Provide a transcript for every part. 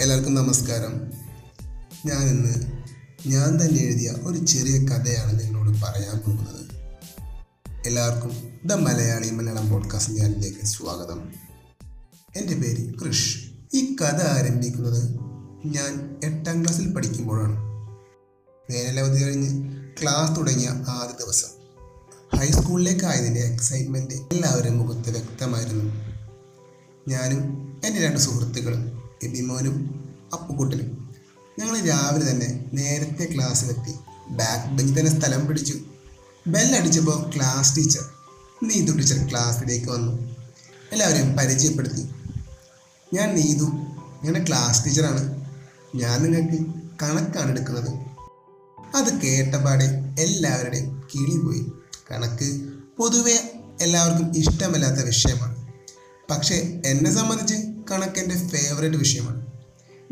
എല്ലാവർക്കും നമസ്കാരം. ഞാൻ ഇന്ന് ഞാൻ തന്നെ എഴുതിയ ഒരു ചെറിയ കഥയാണ് നിങ്ങളോട് പറയാൻ പോകുന്നത്. എല്ലാവർക്കും ദ മലയാളി മലയാളം പോഡ്കാസ്റ്റ് ചാനലിലേക്ക് സ്വാഗതം. എന്റെ പേര് കൃഷ്. ഈ കഥ ആരംഭിക്കുന്നത് ഞാൻ എട്ടാം ക്ലാസ്സിൽ പഠിക്കുമ്പോഴാണ്. വേനലവധി കഴിഞ്ഞ് ക്ലാസ് തുടങ്ങിയ ആദ്യ ദിവസം. ഹൈസ്കൂളിലേക്ക് ആയതിന്റെ എക്സൈറ്റ്മെന്റ് ഞാനും എന്റെ രണ്ട് സുഹൃത്തുക്കളും എബിമോനും അപ്പുക്കുട്ടനും ഞങ്ങൾ രാവിലെ തന്നെ നേരത്തെ ക്ലാസ്സിലെത്തി. ബാക്ക് ബെഞ്ചിൽ തന്നെ സ്ഥലം പിടിച്ചു. ബെല്ലടിച്ചപ്പോൾ ക്ലാസ് ടീച്ചർ നീതു ടീച്ചർ ക്ലാസ്സിലേക്ക് വന്നു. എല്ലാവരെയും പരിചയപ്പെടുത്തി. ഞാൻ നീതു ഞാൻ ക്ലാസ് ടീച്ചറാണ് ഞാൻ നിങ്ങൾക്ക് കണക്കാണ് എടുക്കുന്നത്. അത് കേട്ടപാടെ എല്ലാവരുടെയും കിളി പോയി. കണക്ക് പൊതുവെ എല്ലാവർക്കും ഇഷ്ടമല്ലാത്ത വിഷയമാണ്. പക്ഷേ എന്നെ സംബന്ധിച്ച് കണക്ക് എന്റെ ഫേവറേറ്റ് വിഷയമാണ്.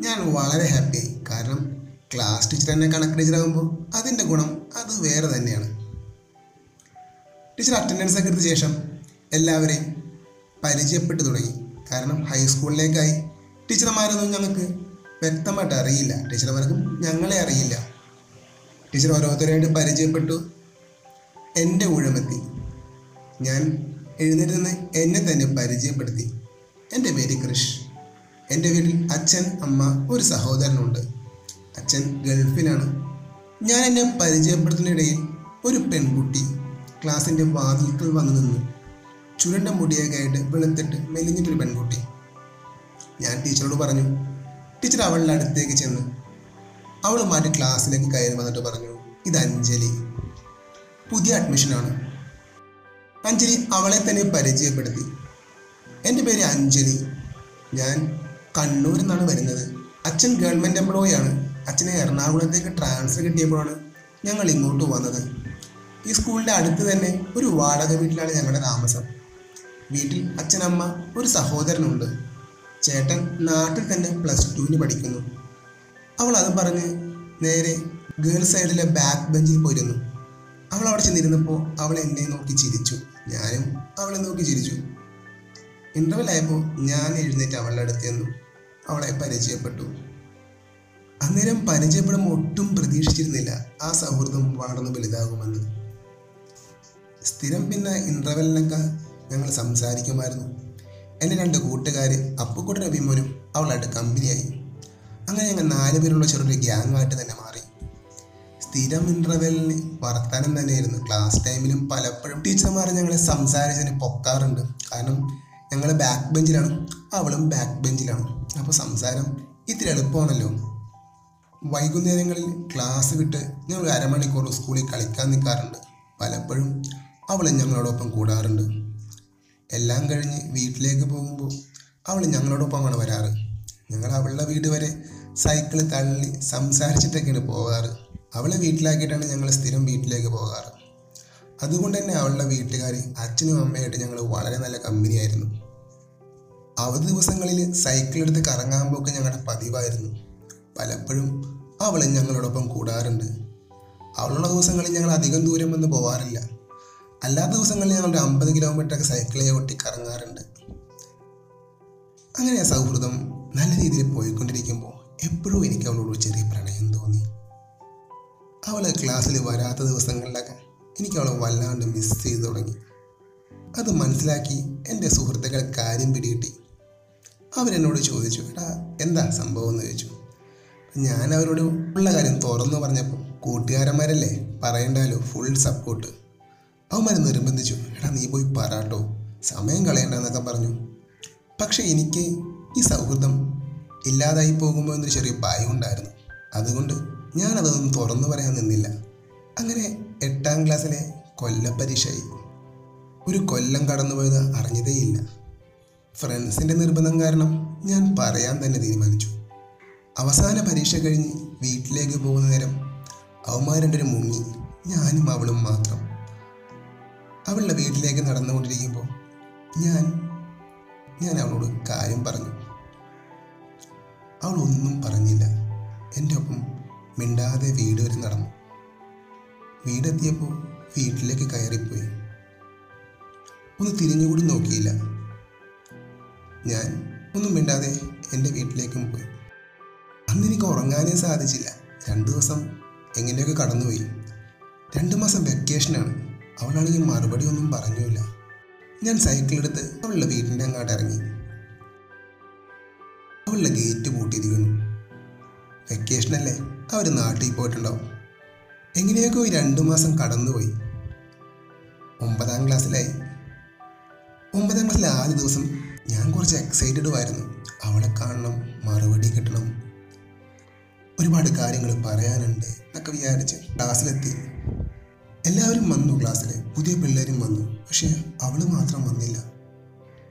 ഞാൻ വളരെ ഹാപ്പിയായി കാരണം ക്ലാസ് ടീച്ചർ തന്നെ കണക്ക് ടീച്ചറാകുമ്പോൾ അതിന്റെ ഗുണം അത് വേറെ തന്നെയാണ്. ടീച്ചർ അറ്റൻഡൻസ് ഒക്കെ എടുത്ത ശേഷം എല്ലാവരെയും പരിചയപ്പെട്ടു തുടങ്ങി. കാരണം ഹൈസ്കൂളിലേക്കായി ടീച്ചർമാരൊന്നും ഞങ്ങൾക്ക് വ്യക്തമായിട്ട് അറിയില്ല. ടീച്ചർമാർക്കും ഞങ്ങളെ അറിയില്ല. ടീച്ചർ ഓരോരുത്തരായിട്ട് പരിചയപ്പെട്ടു. എന്റെ ഊഴമെത്തി. ഞാൻ എഴുന്നേറ്റ് എന്നെ തന്നെ പരിചയപ്പെടുത്തി. എന്റെ പേര് കൃഷ്. എന്റെ വീട്ടിൽ അച്ഛൻ അമ്മ ഒരു സഹോദരനുണ്ട്. അച്ഛൻ ഗൾഫിലാണ്. ഞാൻ എന്നെ പരിചയപ്പെടുത്തുന്നതിനിടയിൽ ഒരു പെൺകുട്ടി ക്ലാസ്സിന്റെ വാതിൽക്കൽ വന്നു നിന്നു ചുരുണ്ട മുടിയൊക്കെ ആയിട്ട് വെളുത്തിട്ട് മെലിഞ്ഞിട്ടൊരു പെൺകുട്ടി. ഞാൻ ടീച്ചറോട് പറഞ്ഞു ടീച്ചർ അവളുടെ അടുത്തേക്ക് ചെന്ന് അവൾ മാറ്റി ക്ലാസ്സിലേക്ക് കയറി വന്നിട്ട് പറഞ്ഞു ഇത് അഞ്ജലി. പുതിയ അഡ്മിഷനാണ്. അഞ്ജലി അവളെ തന്നെ പരിചയപ്പെടുത്തി. എന്റെ പേര് അഞ്ജലി. ഞാൻ കണ്ണൂരിൽ നിന്നാണ് വരുന്നത്. അച്ഛൻ ഗവൺമെന്റ് എംപ്ലോയി ആണ്. അച്ഛനെ എറണാകുളത്തേക്ക് ട്രാൻസ്ഫർ കിട്ടിയപ്പോഴാണ് ഞങ്ങൾ ഇങ്ങോട്ട് വന്നത്. ഈ സ്കൂളിന്റെ അടുത്ത് തന്നെ ഒരു വാടക വീട്ടിലാണ് ഞങ്ങളുടെ താമസം. വീട്ടിൽ അച്ഛനമ്മ ഒരു സഹോദരനുണ്ട്. ചേട്ടൻ നാട്ടിൽ തന്നെ പ്ലസ് ടുവിന് പഠിക്കുന്നു. അവൾ അത് പറഞ്ഞ് നേരെ ഗേൾസ് സൈഡിലെ ബാക്ക് ബെഞ്ചിൽ പോയിരുന്നു. അവൾ അവിടെ ചെന്നിരുന്നപ്പോൾ അവൾ എന്നെ നോക്കി ചിരിച്ചു. ഞാനും അവളെ നോക്കി ചിരിച്ചു. ഇന്റർവെൽ ആയപ്പോൾ ഞാൻ എഴുന്നേറ്റ് അവളുടെ അടുത്ത് നിന്നു അവളെ പരിചയപ്പെട്ടു. അന്നേരം പരിചയപ്പെടുമ്പോൾ ഒട്ടും പ്രതീക്ഷിച്ചിരുന്നില്ല ആ സൗഹൃദം വളർന്നു വലുതാകുമെന്ന്. സ്ഥിരം പിന്നെ ഇന്റർവെല്ലിനൊക്കെ ഞങ്ങൾ സംസാരിക്കുമായിരുന്നു. എന്റെ രണ്ട് കൂട്ടുകാർ അപ്പുക്കുട്ടൻ അഭിമോനും അവളായിട്ട് കമ്പനിയായി അങ്ങനെ ഞങ്ങൾ നാല് പേരുള്ള ചെറിയൊരു ഗ്യാങ്ങായിട്ട് തന്നെ സ്ഥിരം ഇന്റർവെല്ലിന് വർത്താനം തന്നെയായിരുന്നു. ക്ലാസ് ടൈമിലും പലപ്പോഴും ടീച്ചർമാർ ഞങ്ങളെ സംസാരിച്ചതിന് പൊക്കാറുണ്ട്. കാരണം ഞങ്ങൾ ബാക്ക് ബെഞ്ചിലാണ് അവളും ബാക്ക് ബെഞ്ചിലാണ് അപ്പോൾ സംസാരം ഇത്തിരി എളുപ്പമാണല്ലോ. വൈകുന്നേരങ്ങളിൽ ക്ലാസ് വിട്ട് ഞങ്ങൾ അരമണിക്കൂർ സ്കൂളിൽ കളിക്കാൻ നിൽക്കാറുണ്ട് പലപ്പോഴും അവൾ ഞങ്ങളോടൊപ്പം കൂടാറുണ്ട്. എല്ലാം കഴിഞ്ഞ് വീട്ടിലേക്ക് പോകുമ്പോൾ അവൾ ഞങ്ങളോടൊപ്പമാണ് വരാറ്. ഞങ്ങൾ അവളുടെ വീട് വരെ സൈക്കിൾ തള്ളി സംസാരിച്ചിട്ടൊക്കെയാണ് പോകാറ്. അവളെ വീട്ടിലാക്കിയിട്ടാണ് ഞങ്ങൾ സ്ഥിരം വീട്ടിലേക്ക് പോകാറ്. അതുകൊണ്ട് തന്നെ അവളുടെ വീട്ടുകാർ അച്ഛനും അമ്മയായിട്ട് ഞങ്ങൾ വളരെ നല്ല കമ്പനിയായിരുന്നു അവധി ദിവസങ്ങളിൽ സൈക്കിൾ എടുത്ത് കറങ്ങാൻ പോക്ക് ഞങ്ങളുടെ പതിവായിരുന്നു. പലപ്പോഴും അവൾ ഞങ്ങളോടൊപ്പം കൂടാറുണ്ട്. അവളുള്ള ദിവസങ്ങളിൽ ഞങ്ങൾ അധികം ദൂരം ഒന്നും പോകാറില്ല അല്ലാത്ത ദിവസങ്ങളിൽ ഞങ്ങളുടെ അമ്പത് കിലോമീറ്ററൊക്കെ സൈക്കിളിൽ ഒട്ടി കറങ്ങാറുണ്ട്. അങ്ങനെ സൗഹൃദം നല്ല രീതിയിൽ പോയിക്കൊണ്ടിരിക്കുമ്പോൾ എപ്പോഴും എനിക്ക് അവളോട് ചെറിയ പ്രണയം തോന്നി. അവൾ ക്ലാസ്സിൽ വരാത്ത ദിവസങ്ങളിലൊക്കെ എനിക്ക് അവളെ വല്ലാണ്ട് മിസ് ചെയ്തു തുടങ്ങി. അത് മനസ്സിലാക്കി എന്റെ സുഹൃത്തുക്കൾ കാര്യം പിടികിട്ടി. അവരെന്നോട് ചോദിച്ചു എടാ എന്താ സംഭവം എന്ന് ചോദിച്ചു. ഞാൻ അവരോട് ഉള്ള കാര്യം തുറന്നു പറഞ്ഞപ്പോൾ കൂട്ടുകാരന്മാരല്ലേ പറയണ്ടാലോ ഫുൾ സപ്പോർട്ട് അവന്മാർ നിർബന്ധിച്ചു എടാ നീ പോയി പറയാട്ടോ സമയം കളയണ്ടെന്നൊക്കെ പറഞ്ഞു. പക്ഷേ എനിക്ക് ഈ സൗഹൃദം ഇല്ലാതായി പോകുമ്പോൾ എന്നൊരു ചെറിയ ഭയം ഉണ്ടായിരുന്നു അതുകൊണ്ട് ഞാനതൊന്നും തുറന്നു പറയാൻ നിന്നില്ല. അങ്ങനെ എട്ടാം ക്ലാസ്സിലെ കൊല്ലപ്പരീക്ഷയായി. ഒരു കൊല്ലം കടന്നുപോയത് അറിഞ്ഞതേയില്ല. ഫ്രണ്ട്സിന്റെ നിർബന്ധം കാരണം ഞാൻ പറയാൻ തന്നെ തീരുമാനിച്ചു. അവസാന പരീക്ഷ കഴിഞ്ഞ് വീട്ടിലേക്ക് പോകുന്ന നേരം അവന്മാർ രണ്ടൊരു മുങ്ങി ഞാനും അവളും മാത്രം. അവളുടെ വീട്ടിലേക്ക് നടന്നുകൊണ്ടിരിക്കുമ്പോൾ ഞാൻ ഞാൻ അവളോട് കാര്യം പറഞ്ഞു. അവളൊന്നും പറഞ്ഞില്ല. എന്റെ ഒപ്പം മിണ്ടാതെ വീട് വരെ നടന്നു. വീടെത്തിയപ്പോൾ വീട്ടിലേക്ക് കയറിപ്പോയി. ഒന്ന് തിരിഞ്ഞുകൂടി നോക്കിയില്ല. ഞാൻ ഒന്നും മിണ്ടാതെ എന്റെ വീട്ടിലേക്കും പോയി. അന്ന് എനിക്ക് ഉറങ്ങാനേ സാധിച്ചില്ല. രണ്ട് ദിവസം എങ്ങനെയൊക്കെ കടന്നുപോയി. രണ്ട് മാസം വെക്കേഷനാണ് അവളാണെങ്കിൽ മറുപടി ഒന്നും പറഞ്ഞില്ല ഞാൻ സൈക്കിളെടുത്ത് അവളുടെ വീട്ടിന്റെ അങ്ങോട്ട് ഇറങ്ങി. അവളുടെ ഗേറ്റ് പൂട്ടിയിരിക്കുന്നു. വെക്കേഷനല്ലേ അവർ നാട്ടിൽ പോയിട്ടുണ്ടാവും? എങ്ങനെയൊക്കെ ഒരു രണ്ട് മാസം കടന്നുപോയി? ഒമ്പതാം ക്ലാസ്സിലായി. ഒമ്പതാം ക്ലാസ്സിലെ ആദ്യ ദിവസം ഞാൻ കുറച്ച് എക്സൈറ്റഡും ആയിരുന്നു. അവളെ കാണണം മറുപടി കിട്ടണം. ഒരുപാട് കാര്യങ്ങൾ പറയാനുണ്ട് എന്നൊക്കെ വിചാരിച്ച് ക്ലാസ്സിലെത്തി. എല്ലാവരും വന്നു ക്ലാസ്സിൽ പുതിയ പിള്ളേരും വന്നു. പക്ഷേ അവൾ മാത്രം വന്നില്ല.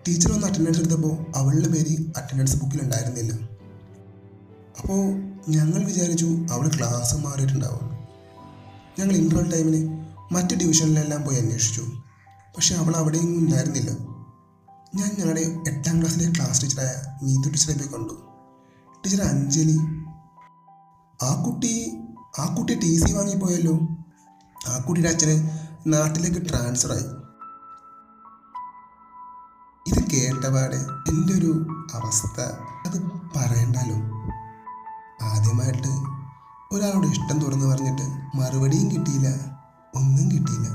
ടീച്ചർ വന്ന് അറ്റൻഡൻസ് എടുത്തപ്പോൾ അവളുടെ പേര് അറ്റൻഡൻസ് ബുക്കിൽ ഉണ്ടായിരുന്നില്ല. അപ്പോൾ ഞങ്ങൾ വിചാരിച്ചു അവൾ ക്ലാസ് മാറിയിട്ടുണ്ടാവും. ഞങ്ങൾ ഇന്റർവൽ ടൈമിന് മറ്റ് ഡിവിഷനിലെല്ലാം പോയി അന്വേഷിച്ചു. പക്ഷെ അവൾ അവിടെയും ഉണ്ടായിരുന്നില്ല. ഞാൻ ഞങ്ങളുടെ എട്ടാം ക്ലാസ്സിലെ ക്ലാസ് ടീച്ചറായ നീതു ടീച്ചറെ പോയി കണ്ടു. ടീച്ചർ അഞ്ജലി ആ കുട്ടി ആ കുട്ടി ടി സി വാങ്ങിപ്പോയല്ലോ. ആ കുട്ടിയുടെ അച്ഛന് നാട്ടിലേക്ക് ട്രാൻസ്ഫറായി ഇത് കേട്ടപാടെ എന്റെ ഒരു അവസ്ഥ അത് പറയണ്ടല്ലോ. ആദ്യമായിട്ട് ഒരാളോട് ഇഷ്ടം തുറന്നു പറഞ്ഞിട്ട് മറുപടിയും കിട്ടിയില്ല ഒന്നും കിട്ടിയില്ല.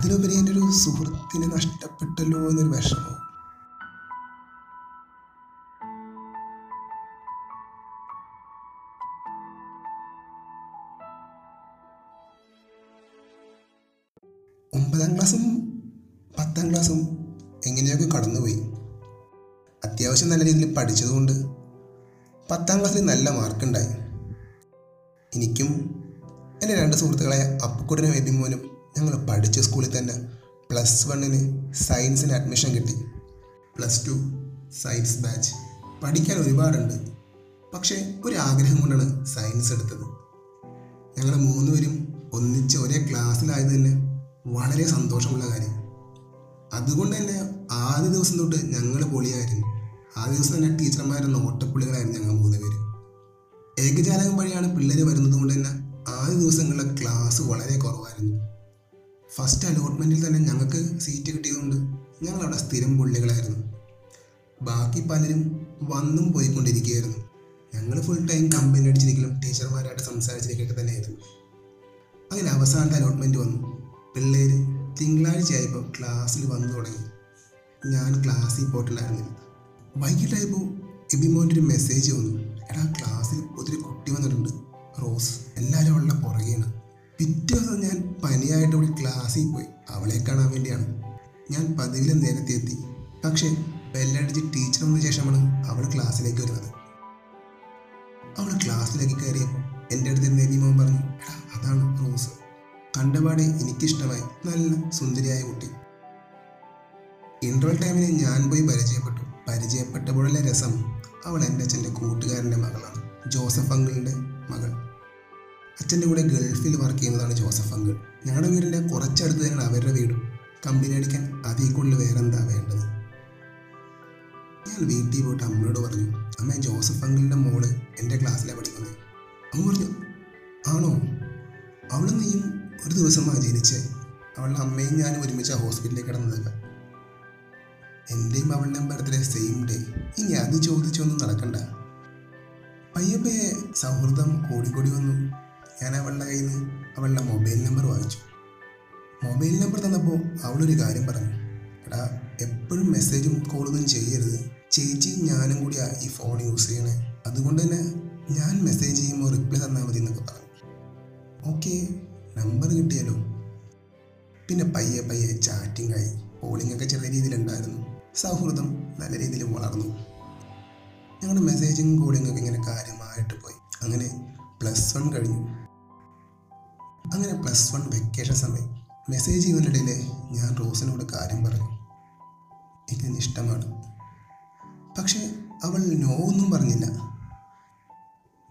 ഇതിലുപരി എന്റെ ഒരു സുഹൃത്തിനെ നഷ്ടപ്പെട്ടല്ലോ എന്നൊരു വിഷമവും. ഒമ്പതാം ക്ലാസ്സും പത്താം ക്ലാസ്സും എങ്ങനെയൊക്കെ കടന്നുപോയി. അത്യാവശ്യം നല്ല രീതിയിൽ പഠിച്ചതുകൊണ്ട് പത്താം ക്ലാസ്സിൽ നല്ല മാർക്കുണ്ടായി. എനിക്കും എന്റെ രണ്ട് സുഹൃത്തുക്കളായ അപ്പുക്കുട്ടനും എബിമോനും ഞങ്ങൾ പഠിച്ച സ്കൂളിൽ തന്നെ പ്ലസ് വണ്ണിന് സയൻസിന് അഡ്മിഷൻ കിട്ടി. പ്ലസ് ടു സയൻസ് ബാച്ച് പഠിക്കാൻ ഒരുപാടുണ്ട്. പക്ഷേ ഒരു ആഗ്രഹം കൊണ്ടാണ് സയൻസ് എടുത്തത്. ഞങ്ങൾ മൂന്നുപേരും ഒന്നിച്ച് ഒരേ ക്ലാസ്സിലായത് തന്നെ വളരെ സന്തോഷമുള്ള കാര്യം. അതുകൊണ്ട് തന്നെ ആദ്യ ദിവസം തൊട്ട് ഞങ്ങൾ പൊളിയായിരുന്നു. ആദ്യ ദിവസം തന്നെ ടീച്ചർമാരുടെ നോട്ടപ്പുള്ളികളായിരുന്നു ഞങ്ങൾ മൂന്ന് പേര്. ഏകജാലകം വഴിയാണ് പിള്ളേർ വരുന്നത് കൊണ്ട് തന്നെ ആദ്യ ദിവസങ്ങളിലെ ക്ലാസ് വളരെ കുറവായിരുന്നു. ഫസ്റ്റ് അലോട്ട്മെന്റിൽ തന്നെ ഞങ്ങൾക്ക് സീറ്റ് കിട്ടിയതുകൊണ്ട് ഞങ്ങൾ അവിടെ സ്ഥിരം പുള്ളികളായിരുന്നു. ബാക്കി പലരും വന്നും പോയിക്കൊണ്ടിരിക്കുകയായിരുന്നു. ഞങ്ങൾ ഫുൾ ടൈം കമ്പനി അടിച്ചിരിക്കലും ടീച്ചർമാരായിട്ട് സംസാരിച്ചിരിക്കൊക്കെ തന്നെയായിരുന്നു. അങ്ങനെ അവസാനത്തെ അലോട്ട്മെന്റ് വന്നു. പിള്ളേർ തിങ്കളാഴ്ചയായപ്പോൾ ക്ലാസ്സിൽ വന്നു തുടങ്ങി. ഞാൻ ക്ലാസ്സിൽ പോയിട്ടുണ്ടായിരുന്നില്ല വൈകിട്ടായപ്പോൾ എബിമോന്റെ ഒരു മെസ്സേജ് വന്നു. എടാ ക്ലാസ്സിൽ ഒത്തിരി കുട്ടി വന്നിട്ടുണ്ട്. റോസ് എല്ലാവരും അവളുടെ പുറകെയാണ്. പിറ്റേ ദിവസം ഞാൻ പനിയായിട്ട് ഇവിടെ ക്ലാസ്സിൽ പോയി. അവളെ കാണാൻ വേണ്ടിയാണ്. ഞാൻ പതിവിലെ നേരത്തെ എത്തി. പക്ഷേ ബെല്ലടിച്ച് ടീച്ചർ വന്ന ശേഷമാണ് അവൾ ക്ലാസ്സിലേക്ക് വരുന്നത്. അവൾ ക്ലാസ്സിലേക്ക് കയറിയപ്പോൾ എന്റെ അടുത്ത് എബിമോൻ പറഞ്ഞു എടാ അതാണ് റോസ്. കണ്ടപാടെ എനിക്കിഷ്ടമായി. നല്ല സുന്ദരിയായ കുട്ടി. ഇന്റർവൽ ടൈമിന് ഞാൻ പോയി പരിചയപ്പെട്ടു. പരിചയപ്പെട്ടപ്പോഴുള്ള രസം. അവൾ എന്റെ അച്ഛന്റെ കൂട്ടുകാരന്റെ മകളാണ്. ജോസഫ് അങ്കിളിന്റെ മകൾ. അച്ഛന്റെ കൂടെ ഗൾഫിൽ വർക്ക് ചെയ്യുന്നതാണ് ജോസഫ് അങ്കിൾ. ഞങ്ങളുടെ വീടിന്റെ കുറച്ചടുത്ത് തന്നെയാണ് അവരുടെ വീടും. കമ്പനി അടിക്കാൻ അതിൽ കൂടുതൽ വേറെ എന്താ വേണ്ടത്? ഞാൻ വീട്ടിൽ പോയിട്ട് അമ്മയോട് പറഞ്ഞു അമ്മ ജോസഫ് അങ്കിളിന്റെ മോൾ എന്റെ ക്ലാസ്സിലാണ് പഠിക്കുന്നത്. അമ്മ പറഞ്ഞു ആണോ? അവൾ നീയും ഒരു ദിവസമാണ് ജനിച്ചേ. അവളുടെ അമ്മയും ഞാനും ഒരുമിച്ച് ഹോസ്പിറ്റലിൽ കിടന്നതൊക്കെ എന്റെയും അവളുടെ ബർത്ത്ഡേ സെയിം ഡേ ഇനി അത് ചോദിച്ചൊന്നും നടക്കണ്ട. പയ്യെ പയ്യെ സൗഹൃദം കൂടിക്കൂടി വന്നു. ഞാൻ അവളുടെ കയ്യിൽ നിന്ന് അവളുടെ മൊബൈൽ നമ്പർ വാങ്ങിച്ചു. മൊബൈൽ നമ്പർ തന്നപ്പോൾ അവളൊരു കാര്യം പറഞ്ഞു. എടാ എപ്പോഴും മെസ്സേജും കോളൊന്നും ചെയ്യരുത്. ചേച്ചി ഞാനും കൂടിയാ ഈ ഫോൺ യൂസ് ചെയ്യണേ. അതുകൊണ്ട് തന്നെ ഞാൻ മെസ്സേജ് ചെയ്യുമ്പോൾ റിപ്ലൈ തന്നാൽ മതി എന്നൊക്കെ പറഞ്ഞു. ഓക്കെ നമ്പർ കിട്ടിയല്ലോ. പിന്നെ പയ്യെ പയ്യെ ചാറ്റിംഗ് ആയി. പോളിംഗ് ഒക്കെ ചെറിയ രീതിയിലുണ്ടായിരുന്നു. സൗഹൃദം നല്ല രീതിയിൽ വളർന്നു. ഞങ്ങളുടെ മെസ്സേജും കൂടി ഒക്കെ ഇങ്ങനെ കാര്യമായിട്ട് പോയി. അങ്ങനെ പ്ലസ് വൺ കഴിഞ്ഞു. അങ്ങനെ പ്ലസ് വൺ വെക്കേഷൻ സമയം. മെസ്സേജ് ചെയ്യുന്നതിനിടയിൽ ഞാൻ റോസിനോട് കാര്യം പറഞ്ഞു. എനിക്ക് ഇഷ്ടമാണ്. പക്ഷെ അവൾ നോ ഒന്നും പറഞ്ഞില്ല.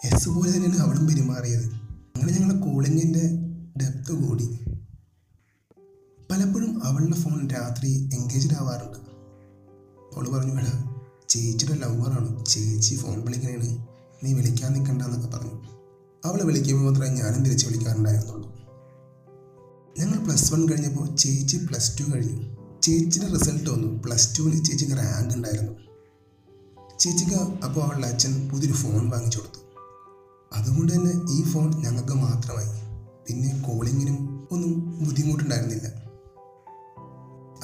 എസ് പോലെ തന്നെയാണ് അവളും പെരുമാറിയത്. അങ്ങനെ ഞങ്ങളുടെ കൂളിങ്ങിന്റെ ഡെപ്ത് കൂടി. പലപ്പോഴും അവളുടെ ഫോൺ രാത്രി എൻഗേജ്ഡ് ആവാറുണ്ട്. അവൾ പറഞ്ഞു എടാ ചേച്ചിയുടെ ലവറാണ് ചേച്ചി ഫോൺ വിളിക്കണേണ്. നീ വിളിക്കാൻ നിൽക്കണ്ടെന്നൊക്കെ പറഞ്ഞു. അവൾ വിളിക്കുമ്പോൾ മാത്രമേ ഞാനും തിരിച്ച് വിളിക്കാറുണ്ടായിരുന്നുള്ളൂ. ഞങ്ങൾ പ്ലസ് വൺ കഴിഞ്ഞപ്പോൾ ചേച്ചി പ്ലസ് ടു കഴിഞ്ഞു. ചേച്ചിയുടെ റിസൾട്ട് വന്നു. പ്ലസ് ടുവിൽ ചേച്ചിക്ക് റാങ്ക് ഉണ്ടായിരുന്നു. ചേച്ചിക്ക് അപ്പോൾ അവളുടെ അച്ഛൻ പുതിയൊരു ഫോൺ വാങ്ങിച്ചു കൊടുത്തു. അതുകൊണ്ട് തന്നെ ഈ ഫോൺ ഞങ്ങൾക്ക് മാത്രമായി. പിന്നെ കോളിങ്ങിനും ഒന്നും ബുദ്ധിമുട്ടുണ്ടായിരുന്നില്ല.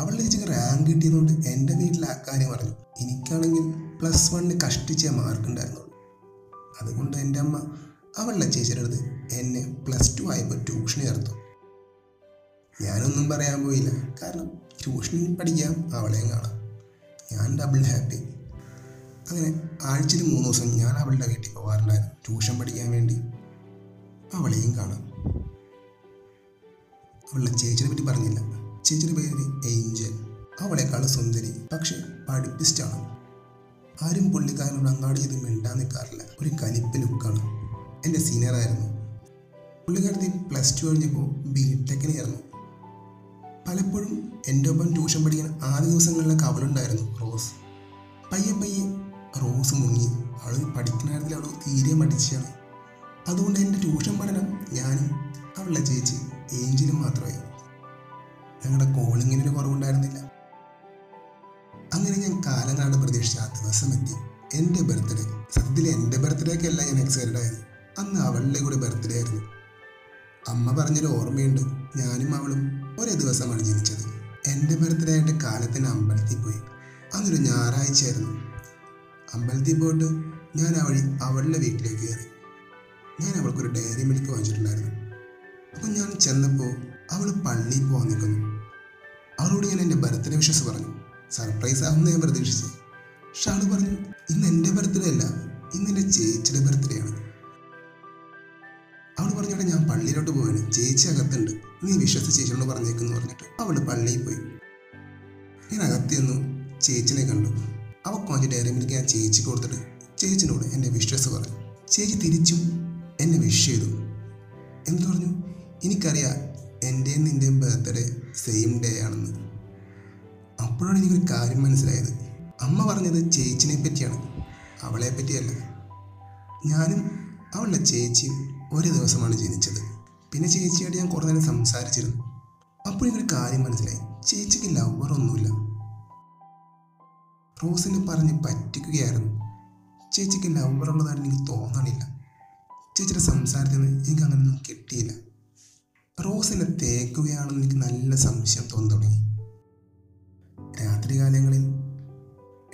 അവളുടെ ചേച്ചിക്ക് റാങ്ക് കിട്ടിയതുകൊണ്ട് എന്റെ വീട്ടിൽ ആ കാര്യം പറഞ്ഞു. എനിക്കാണെങ്കിൽ പ്ലസ് വണ്ണിന് കഷ്ടിച്ചേ മാർക്ക് ഉണ്ടായിരുന്നുള്ളൂ. അതുകൊണ്ട് എന്റെ അമ്മ അവളുടെ ചേച്ചിയുടെ അടുത്ത് എന്നെ പ്ലസ് ടു ആയപ്പോൾ ട്യൂഷൻ ചേർത്തു. ഞാനൊന്നും പറയാൻ പോയില്ല. കാരണം ട്യൂഷനിൽ പഠിക്കാം അവളെയും കാണാം. ഞാൻ ഡബിൾ ഹാപ്പി അങ്ങനെ ആഴ്ചയിൽ മൂന്ന് ദിവസം ഞാൻ അവളുടെ വീട്ടിൽ പോകാറുണ്ടായിരുന്നു ട്യൂഷൻ പഠിക്കാൻ വേണ്ടി. അവളെയും കാണാം. അവളുടെ ചേച്ചിയെ പറ്റി പറഞ്ഞില്ല. ചേച്ചിയുടെ പേര് ഏഞ്ചൽ അവളെക്കാൾ സുന്ദരി പക്ഷെ പഠിപ്പിസ്റ്റാണ്. ആരും പുള്ളിക്കാരനോട് അങ്ങാടി ചെയ്ത് മിണ്ടാൻ നിൽക്കാറില്ല ഒരു കലിപ്പ് ലുക്കാണ്. എന്റെ സീനിയറായിരുന്നു പുള്ളിക്കാരത്തി പ്ലസ് ടു കഴിഞ്ഞപ്പോൾ ബി ടെക്കിന് ചേർന്നു പലപ്പോഴും എന്റെ ഒപ്പം ട്യൂഷൻ പഠിക്കാൻ ആദ്യ ദിവസങ്ങളിലൊക്കെ അവളുണ്ടായിരുന്നു റോസ്. പയ്യെ പയ്യെ റോസ് മുങ്ങി. അവൾ പഠിക്കുന്ന കാര്യത്തിൽ അവൾ തീരെ മടിച്ചാണ്. അതുകൊണ്ട് എന്റെ ട്യൂഷൻ പഠനം ഞാനും അവളുടെ ചേച്ചി ഏഞ്ചിലും മാത്രമായി. ഞങ്ങളുടെ കോളിങ്ങിനൊരു കുറവുണ്ടായിരുന്നില്ല. അങ്ങനെ ഞാൻ കാലങ്ങളാണ് പ്രതീക്ഷിച്ച ആ ദിവസം എത്തി. എന്റെ ബർത്ത്ഡേ സത്യത്തിൽ എന്റെ ബർത്ത്ഡേക്ക് അല്ല ഞാൻ എക്സൈറ്റഡ് ആയത്. അന്ന് അവളുടെ കൂടെ ബർത്ത്ഡേ ആയിരുന്നു. അമ്മ പറഞ്ഞൊരു ഓർമ്മയുണ്ട്. ഞാനും അവളും ഒരേ ദിവസമാണ് ജനിച്ചത്. എന്റെ ബർത്ത്ഡേ ആയിട്ട് കാലത്തിന് അമ്പലത്തിൽ പോയി. അന്നൊരു ഞായറാഴ്ചയായിരുന്നു. അമ്പലത്തിൽ പോയിട്ട് ഞാൻ അവൾ അവളുടെ വീട്ടിലേക്ക് കയറി. ഞാൻ അവൾക്കൊരു ഡയറി മിൽക്ക് വാങ്ങിച്ചിട്ടുണ്ടായിരുന്നു. അപ്പം ഞാൻ ചെന്നപ്പോൾ അവൾ പള്ളിയിൽ പോകാൻ നിൽക്കുന്നു. അവളോട് ഞാൻ എന്റെ ബർത്ത്ഡേ വിഷസ് പറഞ്ഞു. സർപ്രൈസ് ആവുന്ന ഞാൻ പ്രതീക്ഷിച്ചു. അവൾ പറഞ്ഞു ഇന്ന് എന്റെ ബർത്ത്ഡേ അല്ല ഇന്ന് എന്റെ ചേച്ചിയുടെ ബർത്ത്ഡേ ആണ്. അവൾ പറഞ്ഞോട്ടെ ഞാൻ പള്ളിയിലോട്ട് പോവാണ്. ചേച്ചി അകത്തുണ്ട്. നീ വിശ്വസ ചേച്ചിയോട് പറഞ്ഞേക്കെന്ന് പറഞ്ഞിട്ട് അവൾ പള്ളിയിൽ പോയി. ഞാൻ അകത്ത് ചേച്ചിനെ കണ്ടു. അവ വാങ്ങിച്ച ഡയറി മിൽക്ക് ഞാൻ ചേച്ചി കൊടുത്തിട്ട് ചേച്ചിനോട് എന്റെ വിശ്വസ് പറഞ്ഞു. ചേച്ചി തിരിച്ചും എന്നെ വിഷ് ചെയ്തു. എന്ത് പറഞ്ഞു? എനിക്കറിയാം എന്റെയും നിന്റെയും ബർത്ത്ഡേ സെയിം ഡേ ആണെന്ന്. അപ്പോഴാണ് എനിക്കൊരു കാര്യം മനസ്സിലായത്. അമ്മ പറഞ്ഞത് ചേച്ചിനെ പറ്റിയാണ്. അവളെ പറ്റിയല്ല. ഞാനും അവളുടെ ചേച്ചിയും ഒരു ദിവസമാണ് ജനിച്ചത്. പിന്നെ ചേച്ചിയായിട്ട് ഞാൻ കുറേ നേരം സംസാരിച്ചിരുന്നു. അപ്പോൾ എനിക്കൊരു കാര്യം മനസ്സിലായി. ചേച്ചിക്ക് ലവർ ഒന്നുമില്ല. റോസിനെ പറഞ്ഞ് പറ്റിക്കുകയായിരുന്നു. ചേച്ചിക്ക് ലവർ ഉള്ളതായിട്ട് എനിക്ക് തോന്നണില്ല. ചേച്ചിയുടെ സംസാരത്തിൽ നിന്ന് എനിക്ക് അങ്ങനെയൊന്നും കിട്ടിയില്ല. റോസിനെ തേക്കുകയാണെന്ന് എനിക്ക് നല്ല സംശയം തോന്നി തുടങ്ങി രാത്രികാലങ്ങളിൽ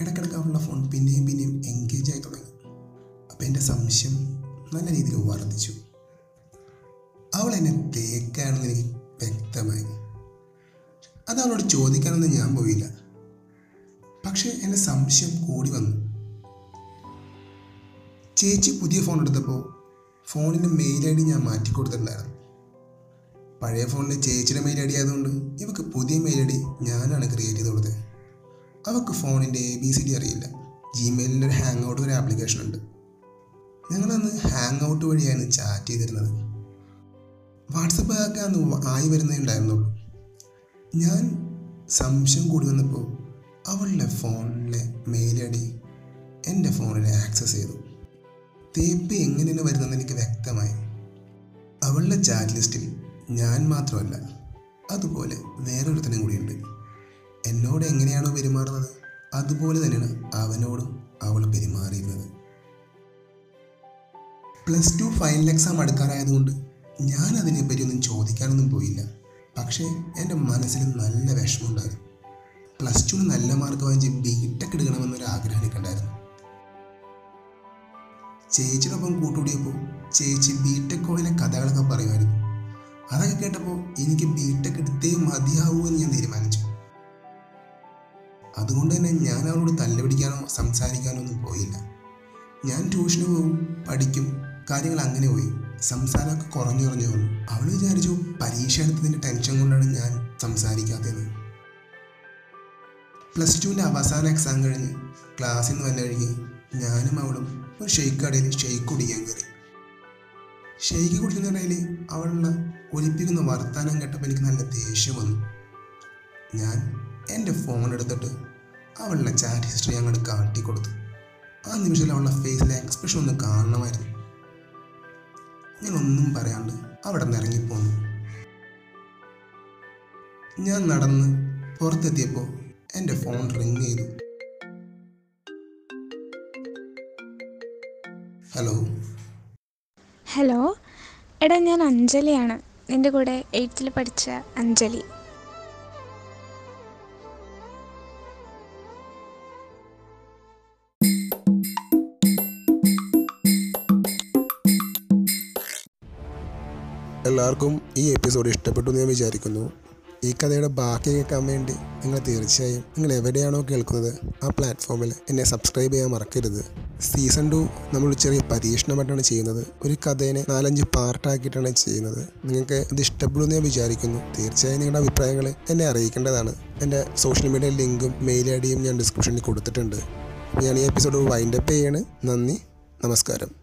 ഇടയ്ക്കിടയ്ക്ക് അവളുടെ ഫോൺ പിന്നെയും പിന്നെയും എൻഗേജ് ആയി തുടങ്ങി. അപ്പം എന്റെ സംശയം നല്ല രീതിയിൽ വർദ്ധിച്ചു. അവൾ എന്നെ തേക്കാണെന്ന് എനിക്ക് വ്യക്തമായി. അത് അവളോട് ചോദിക്കാനൊന്നും ഞാൻ പോയില്ല. പക്ഷേ എന്റെ സംശയം കൂടി വന്നു. ചേച്ചി പുതിയ ഫോൺ എടുത്തപ്പോൾ ഫോണിന്റെ മെയിൽ ഐ ഡി ഞാൻ മാറ്റി കൊടുത്തിട്ടുണ്ടായിരുന്നു പഴയ ഫോണിൽ ചേച്ചിയുടെ മെയിൽ ഐ ഡി ആയതുകൊണ്ട് ഇവക്ക് പുതിയ മെയിൽ ഐ ഡി ഞാനാണ് ക്രിയേറ്റ് ചെയ്ത് കൊടുത്തത്. അവൾക്ക് ഫോണിന്റെ എ ബി സി ഡി അറിയില്ല. ജിമെയിലിന്റെ ഒരു ഹാങ് ഔട്ട് ഒരു ആപ്ലിക്കേഷൻ ഉണ്ട്. ഞങ്ങളന്ന് ഹാങ് ഔട്ട് വഴിയാണ് ചാറ്റ് ചെയ്തിരുന്നത്. വാട്സപ്പ് ഒക്കെ അന്ന് ആയി വരുന്നേ ഉണ്ടായിരുന്നുള്ളൂ. ഞാൻ സംശയം കൂടി വന്നപ്പോൾ അവളുടെ ഫോണിലെ മെയിൽ ഐ ഡി എന്റെ ഫോണിൽ ആക്സസ് ചെയ്തു. തേപ്പ് എങ്ങനെയാണ് വരുന്നതെന്ന് എനിക്ക് വ്യക്തമായി. അവളുടെ ചാറ്റ് ലിസ്റ്റിൽ ഞാൻ മാത്രമല്ല അതുപോലെ വേറൊരുത്തനും കൂടിയുണ്ട്. എന്നോട് എങ്ങനെയാണോ പെരുമാറുന്നത് അതുപോലെ തന്നെയാണ് അവനോടും അവൾ പെരുമാറിയിരുന്നത്. പ്ലസ് ടു ഫൈനൽ എക്സാം അടുക്കാറായതുകൊണ്ട് ഞാൻ അതിനെപ്പറ്റി ഒന്നും ചോദിക്കാനൊന്നും പോയില്ല. പക്ഷേ എന്റെ മനസ്സിൽ നല്ല വിഷമമുണ്ടായിരുന്നു. പ്ലസ് ടു നല്ല മാർക്ക് വാങ്ങിച്ച് ബി ടെക് എടുക്കണമെന്നൊരു ആഗ്രഹം എനിക്കുണ്ടായിരുന്നു. ചേച്ചിയോടൊപ്പം കൂട്ടുകൂടിയപ്പോൾ ചേച്ചി ബി ടെക് കോളേജിലെ കഥകളൊക്കെ പറയുമായിരുന്നു. അതൊക്കെ കേട്ടപ്പോൾ എനിക്ക് ബിടെക് എടുത്തേ മതിയാവൂ എന്ന് ഞാൻ തീരുമാനിച്ചു. അതുകൊണ്ട് തന്നെ ഞാൻ അവളോട് തല്ലുപിടിക്കാനോ സംസാരിക്കാനോ ഒന്നും പോയില്ല. ഞാൻ ട്യൂഷന് പോകും പഠിക്കും കാര്യങ്ങൾ അങ്ങനെ പോയി. സംസാരമൊക്കെ കുറഞ്ഞു കുറഞ്ഞു വന്നു. അവൾ വിചാരിച്ചു പരീക്ഷ എടുത്തതിന്റെ ടെൻഷൻ കൊണ്ടാണ് ഞാൻ സംസാരിക്കാത്തത്. പ്ലസ് ടുവിന്റെ അവസാന എക്സാം കഴിഞ്ഞ് ക്ലാസ്സിൽ നിന്ന് വന്നു കഴിഞ്ഞ് ഞാനും അവളും ഒരു ഷെയ്ക്ക് കടയിൽ ഷെയ്ക്ക് കുടിക്കാൻ കയറി. ഷെയ്ക്ക് കുടിക്കുന്നതിനിടയിൽ അവളുടെ ഒലിപ്പിക്കുന്ന വർത്താനം കേട്ടപ്പോൾ എനിക്ക് നല്ല ദേഷ്യം വന്നു. ഞാൻ എന്റെ ഫോൺ എടുത്തിട്ട് അവളുടെ ചാറ്റ് ഹിസ്റ്ററി അങ്ങോട്ട് കാട്ടിക്കൊടുത്തു ആ നിമിഷത്തിൽ അവളുടെ ഫേസിലെ എക്സ്പ്രഷൻ ഒന്ന് കാണണമായിരുന്നു. ഞാൻ ഒന്നും പറയാണ്ട് അവിടെ നിന്ന് ഇറങ്ങിപ്പോന്നു. ഞാൻ നടന്ന് പുറത്തെത്തിയപ്പോൾ എന്റെ ഫോൺ റിങ് ചെയ്തു. ഹലോ ഹലോ എടാ ഞാൻ അഞ്ജലിയാണ്. നിന്റെ കൂടെ എയ്ത്തിൽ പഠിച്ച അഞ്ജലി. എല്ലാവർക്കും ഈ എപ്പിസോഡ് ഇഷ്ടപ്പെട്ടു എന്ന് ഞാൻ വിചാരിക്കുന്നു. ഈ കഥയുടെ ബാക്കി കേൾക്കാൻ വേണ്ടി നിങ്ങൾ തീർച്ചയായും നിങ്ങൾ എവിടെയാണോ കേൾക്കുന്നത് ആ പ്ലാറ്റ്ഫോമിൽ എന്നെ സബ്സ്ക്രൈബ് ചെയ്യാൻ മറക്കരുത്. സീസൺ ടു നമ്മൾ ചെറിയ പരീക്ഷണമായിട്ടാണ് ചെയ്യുന്നത്. ഒരു കഥേനെ നാലഞ്ച് പാർട്ടാക്കിയിട്ടാണ് ചെയ്യുന്നത്. നിങ്ങൾക്ക് ഇത് ഇഷ്ടപ്പെടുമെന്ന് ഞാൻ വിചാരിക്കുന്നു. തീർച്ചയായും നിങ്ങളുടെ അഭിപ്രായങ്ങൾ എന്നെ അറിയിക്കേണ്ടതാണ്. എന്റെ സോഷ്യൽ മീഡിയ ലിങ്കും മെയിൽ ഐ ഡിയും ഞാൻ ഡിസ്ക്രിപ്ഷനിൽ കൊടുത്തിട്ടുണ്ട്. ഞാൻ ഈ എപ്പിസോഡ് വൈൻഡപ്പ് ചെയ്യാണ്. നന്ദി. നമസ്കാരം.